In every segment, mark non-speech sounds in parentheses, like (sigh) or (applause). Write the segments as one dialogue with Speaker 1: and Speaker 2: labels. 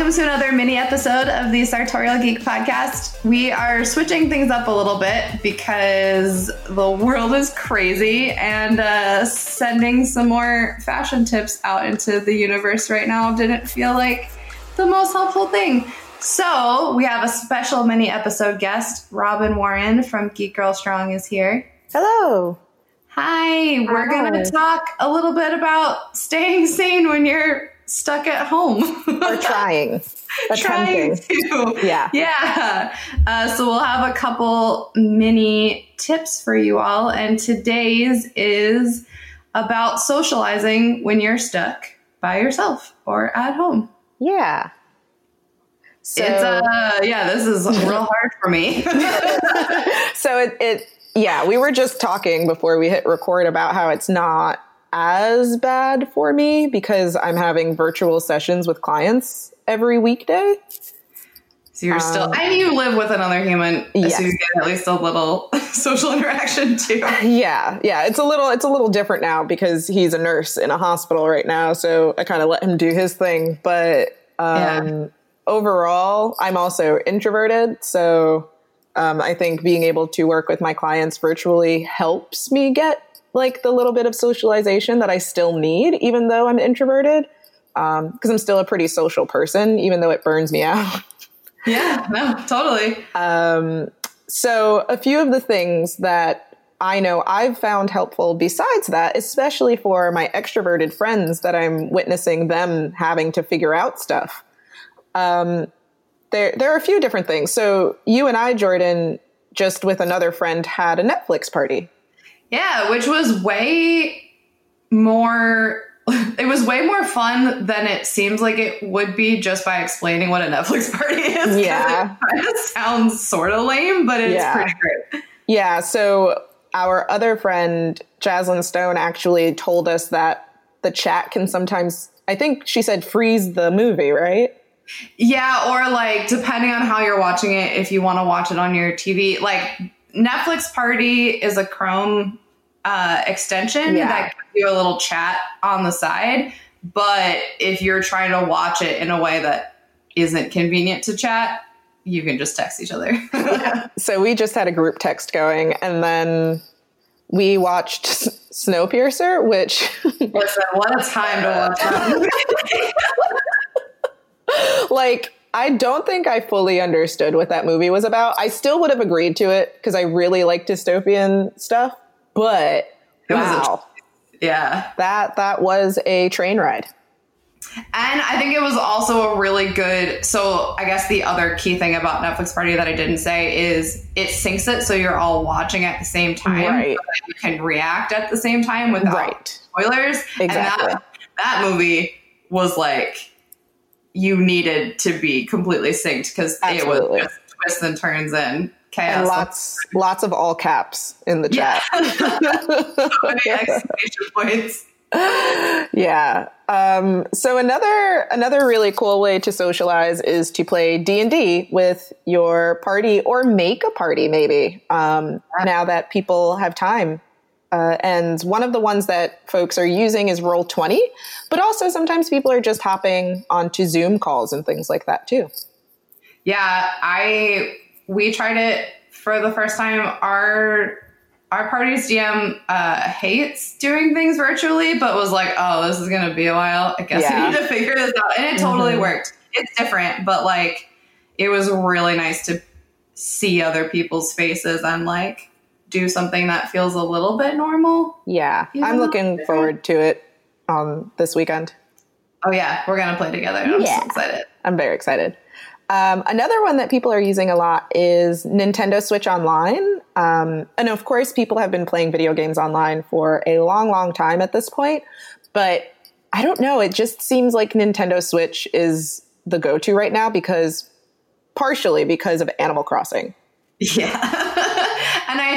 Speaker 1: Welcome to another mini episode of the Sartorial Geek podcast. We are switching things up a little bit because the world is crazy and uh, sending some more fashion tips out into the universe right now didn't feel like the most helpful thing. So, we have a special mini episode guest. Robyn Warren from Geek Girl Strong is here.
Speaker 2: Hello.
Speaker 1: Hi, we're going to talk a little bit about staying sane when you're stuck at home.
Speaker 2: Or trying. (laughs)
Speaker 1: Trying to.
Speaker 2: Yeah.
Speaker 1: Yeah. Uh, so we'll have a couple mini tips for you all. And today's is about socializing when you're stuck by yourself or at home.
Speaker 2: Yeah.
Speaker 1: So it's uh yeah this is real (laughs) hard for me.
Speaker 2: So it, it yeah we were just talking before we hit record about how it's not as bad for me because I'm having virtual sessions with clients every weekday.
Speaker 1: So you're still, um, and you live with another human, yes. so you get at least a little (laughs) social interaction too.
Speaker 2: Yeah, yeah, it's a little, it's a little different now because he's a nurse in a hospital right now, so I kind of let him do his thing. But um, yeah. overall, I'm also introverted, so um, I think being able to work with my clients virtually helps me get like the little bit of socialization that I still need, even though I'm introverted, because um, I'm still a pretty social person, even though it burns me (laughs) out.
Speaker 1: yeah, no, totally.
Speaker 2: Um, so, a few of the things that I know I've found helpful besides that, especially for my extroverted friends that I'm witnessing them having to figure out stuff. Um, there, there are a few different things. So, you and I, Jordan, just with another friend, had a Netflix party
Speaker 1: yeah, which was way more it was way more fun than it seems like it would be just by explaining what a Netflix (laughs) party is.
Speaker 2: Yeah.
Speaker 1: It kind of sounds sort of lame, but it's yeah. pretty great.
Speaker 2: Yeah. So our other friend, Jaslyn Stone, actually told us that the chat can sometimes, I think she said freeze the movie, right?
Speaker 1: Yeah. Or like, depending on how you're watching it, if you want to watch it on your TV, like Netflix Party is a Chrome uh, extension yeah. that gives you a little chat on the side. But if you're trying to watch it in a way that isn't convenient to chat, you can just text each other. (laughs)
Speaker 2: so we just had a group text going, and then we watched Snowpiercer, which
Speaker 1: listen, what a time to watch (laughs)
Speaker 2: like I don't think I fully understood what that movie was about. I still would have agreed to it because I really like dystopian stuff, but it wow.
Speaker 1: A, yeah.
Speaker 2: That that was a train ride.
Speaker 1: And I think it was also a really good. So, I guess the other key thing about Netflix Party that I didn't say is it syncs it so you're all watching at the same time.
Speaker 2: Right.
Speaker 1: So you can react at the same time without
Speaker 2: right.
Speaker 1: spoilers.
Speaker 2: Exactly.
Speaker 1: And that, that movie was like you needed to be completely synced because it was just twists and turns and chaos.
Speaker 2: And lots, lots of all caps in the chat. (laughs)
Speaker 1: so many (laughs) exclamation points.
Speaker 2: Yeah. Um, so another another really cool way to socialize is to play D and D with your party or make a party. Maybe um, now that people have time uh, and one of the ones that folks are using is Roll20, but also sometimes people are just hopping onto Zoom calls and things like that too.
Speaker 1: Yeah, I we tried it for the first time. Our our party's DM uh, hates doing things virtually, but was like, "Oh, this is gonna be a while. I guess yeah. we need to figure this out." And it totally mm-hmm. worked. It's different, but like, it was really nice to see other people's faces and like do something that feels a little bit normal.
Speaker 2: Yeah, I'm looking forward to it um, this weekend.
Speaker 1: Oh yeah, we're gonna play together. I'm yeah. so excited.
Speaker 2: I'm very excited. Um, another one that people are using a lot is Nintendo Switch Online. Um, and of course, people have been playing video games online for a long, long time at this point. But I don't know, it just seems like Nintendo Switch is the go to right now because partially because of Animal Crossing. (laughs)
Speaker 1: Yeah.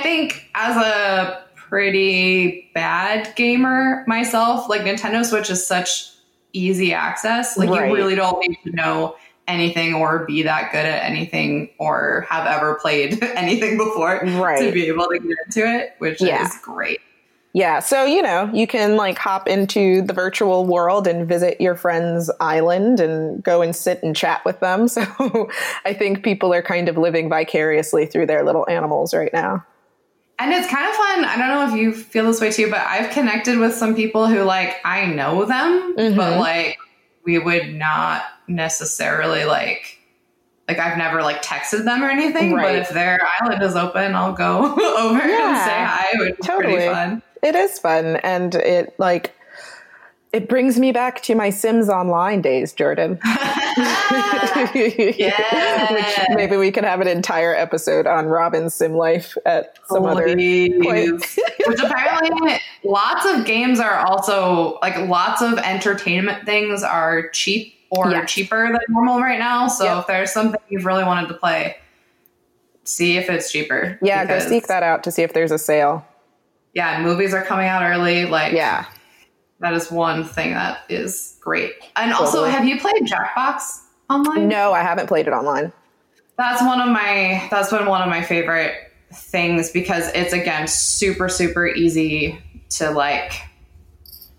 Speaker 1: I think as a pretty bad gamer myself, like Nintendo Switch is such easy access. Like
Speaker 2: Right.
Speaker 1: you really don't need to know anything or be that good at anything or have ever played (laughs) anything before to be able to get into it, which
Speaker 2: Yeah.
Speaker 1: is great.
Speaker 2: Yeah, so you know, you can like hop into the virtual world and visit your friend's island and go and sit and chat with them. (laughs) So I think people are kind of living vicariously through their little animals right now.
Speaker 1: And it's kind of fun. I don't know if you feel this way too, but I've connected with some people who like I know them,
Speaker 2: Mhm.
Speaker 1: but like we would not necessarily like like I've never like texted them or anything. But if their island is open, I'll go (laughs) over and say hi. It would be
Speaker 2: totally.
Speaker 1: pretty fun.
Speaker 2: It is fun and it like it brings me back to my Sims Online days, Jordan. Yeah. (laughs) (laughs) Which maybe we can have an entire episode on Robyn's sim life at some other point.
Speaker 1: Which apparently lots of games are also like lots of entertainment things are cheap or
Speaker 2: Yeah.
Speaker 1: cheaper than normal right now. So
Speaker 2: Yep.
Speaker 1: if there's something you've really wanted to play, see if it's cheaper.
Speaker 2: Yeah, go seek that out to see if there's a sale.
Speaker 1: Yeah, movies are coming out early. Like
Speaker 2: Yeah.
Speaker 1: That is one thing that is great. And also,
Speaker 2: Totally.
Speaker 1: have you played Jackbox online?
Speaker 2: No, I haven't played it online.
Speaker 1: That's one of my that's been one of my favorite things because it's again super super easy to like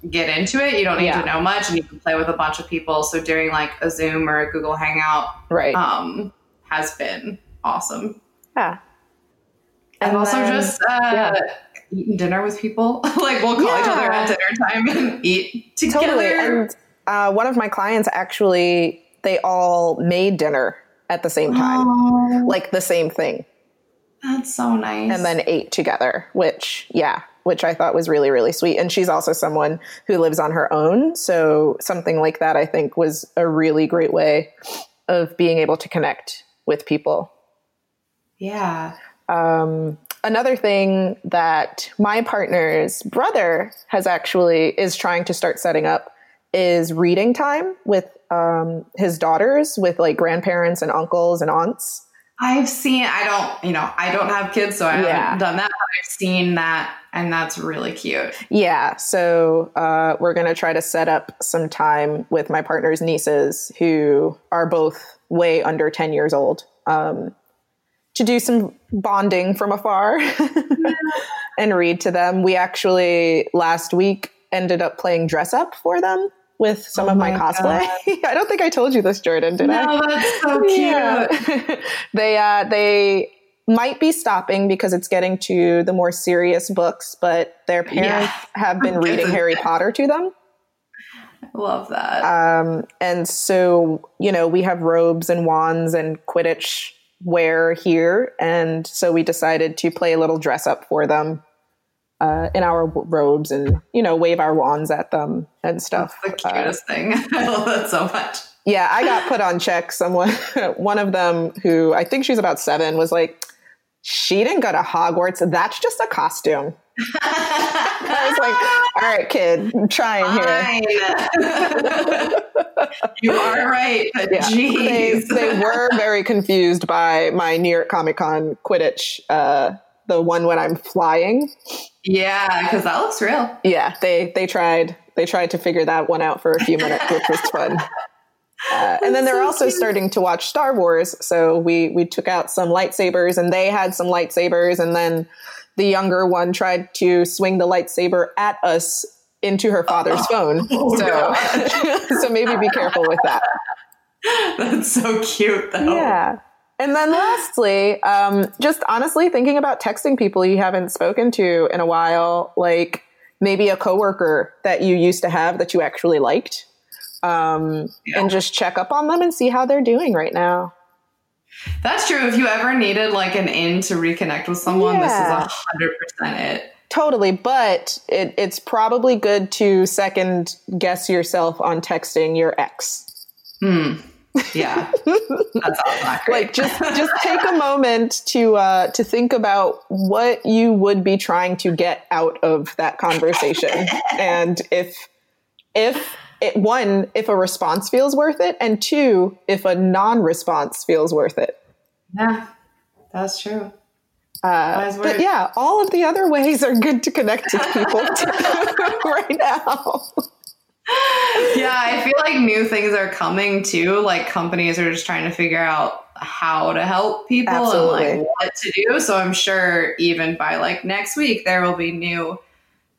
Speaker 1: get into it. You don't need
Speaker 2: Yeah.
Speaker 1: to know much and you can play with a bunch of people. So doing like a Zoom or a Google Hangout
Speaker 2: Right.
Speaker 1: um has been awesome.
Speaker 2: yeah.
Speaker 1: And,
Speaker 2: And
Speaker 1: also
Speaker 2: then-
Speaker 1: just uh
Speaker 2: yeah.
Speaker 1: eating dinner with people. (laughs) like we'll call each other at dinner time and (laughs) eat together.
Speaker 2: Totally. And uh, one of my clients actually, they all made dinner at the same time,
Speaker 1: Oh,
Speaker 2: like the same thing,
Speaker 1: that's so nice.
Speaker 2: and then ate together, which, yeah, which I thought was really, really sweet. And she's also someone who lives on her own. So something like that, I think, was a really great way of being able to connect with people.
Speaker 1: yeah.
Speaker 2: Um, another thing that my partner's brother has actually is trying to start setting up is reading time with um, his daughters, with like grandparents and uncles and aunts.
Speaker 1: I've seen. I don't. You know. I don't have kids, so I
Speaker 2: Yeah.
Speaker 1: haven't done that. But I've seen that, and that's really cute.
Speaker 2: Yeah, so uh, we're gonna try to set up some time with my partner's nieces, who are both way under ten years old, um, to do some bonding from afar (laughs) and read to them. We actually last week ended up playing dress up for them with some
Speaker 1: Oh
Speaker 2: of my,
Speaker 1: my
Speaker 2: cosplay. (laughs) I don't think I told you this, Jordan, did I?
Speaker 1: No, that's so (laughs) cute.
Speaker 2: Yeah. they uh, they might be stopping because it's getting to the more serious books, but their parents
Speaker 1: Yeah.
Speaker 2: have been reading Harry Potter to them.
Speaker 1: Love that.
Speaker 2: Um, and so, you know, we have robes and wands and Quidditch wear here. And so we decided to play a little dress up for them uh, in our robes and, you know, wave our wands at them and stuff.
Speaker 1: the
Speaker 2: Uh,
Speaker 1: cutest thing. (laughs) I love that so much.
Speaker 2: yeah, I got put on check. Someone, (laughs) one of them who I think she's about seven was like, she didn't go to Hogwarts. That's just a costume. I was like, all right, kid, I'm trying here.
Speaker 1: You are right, but
Speaker 2: Yeah. They, they were very confused by my New York Comic Con Quidditch, uh, the one when I'm flying.
Speaker 1: yeah, because that looks real.
Speaker 2: Yeah, they they tried they tried to figure that one out for a few minutes, which was fun. (laughs) Uh, and then they're
Speaker 1: so
Speaker 2: also
Speaker 1: cute.
Speaker 2: starting to watch Star Wars, so we we took out some lightsabers, and they had some lightsabers, and then the younger one tried to swing the lightsaber at us into her father's (laughs) phone.
Speaker 1: Oh,
Speaker 2: so (laughs) so maybe be careful with that. (laughs)
Speaker 1: That's so cute, though.
Speaker 2: Yeah. And then lastly, um, just honestly thinking about texting people you haven't spoken to in a while, like maybe a coworker that you used to have that you actually liked, um,
Speaker 1: Yeah.
Speaker 2: and just check up on them and see how they're doing right now.
Speaker 1: That's true. If you ever needed like an in to reconnect with someone,
Speaker 2: Yeah.
Speaker 1: this is a hundred percent it.
Speaker 2: Totally, but it, it's probably good to second guess yourself on texting your ex.
Speaker 1: Hmm. Yeah. That's all
Speaker 2: like just just take a moment to uh to think about what you would be trying to get out of that conversation and if if it one if a response feels worth it and two if a non-response feels worth it
Speaker 1: yeah, that's true.
Speaker 2: uh, but yeah all of the other ways are good to connect with people (laughs) (laughs) right now
Speaker 1: yeah, I feel like new things are coming too. Like companies are just trying to figure out how to help people Absolutely. and like what to do. So I'm sure even by like next week there will be new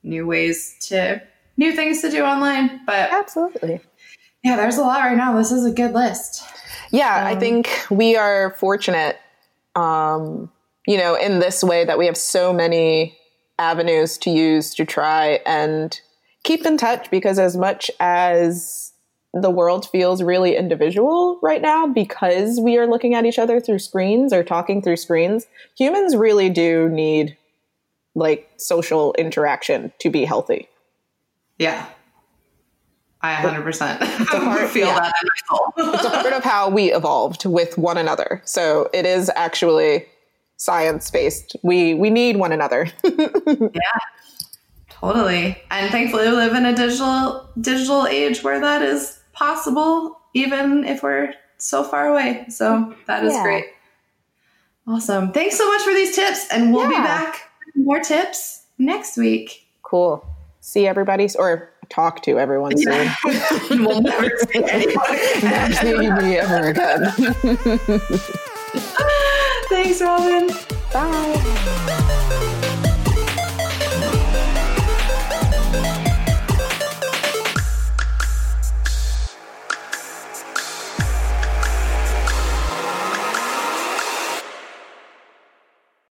Speaker 1: new ways to new things to do online. But
Speaker 2: Absolutely.
Speaker 1: Yeah, there's a lot right now. This is a good list.
Speaker 2: Yeah, um, I think we are fortunate um, you know, in this way that we have so many avenues to use to try and keep in touch because as much as the world feels really individual right now because we are looking at each other through screens or talking through screens, humans really do need like social interaction to be healthy.
Speaker 1: Yeah. I 100% it's a part, (laughs) feel yeah. that in my
Speaker 2: soul. it's a part of how we evolved with one another. So it is actually science based. We we need one another. (laughs)
Speaker 1: yeah. Totally. And thankfully we live in a digital digital age where that is possible even if we're so far away. So that is yeah. great. Awesome. Thanks so much for these tips and we'll yeah. be back with more tips next week.
Speaker 2: Cool. See everybody or talk to everyone soon. (laughs) we'll never see anyone me ever again. (laughs)
Speaker 1: Thanks, Robyn.
Speaker 2: Bye.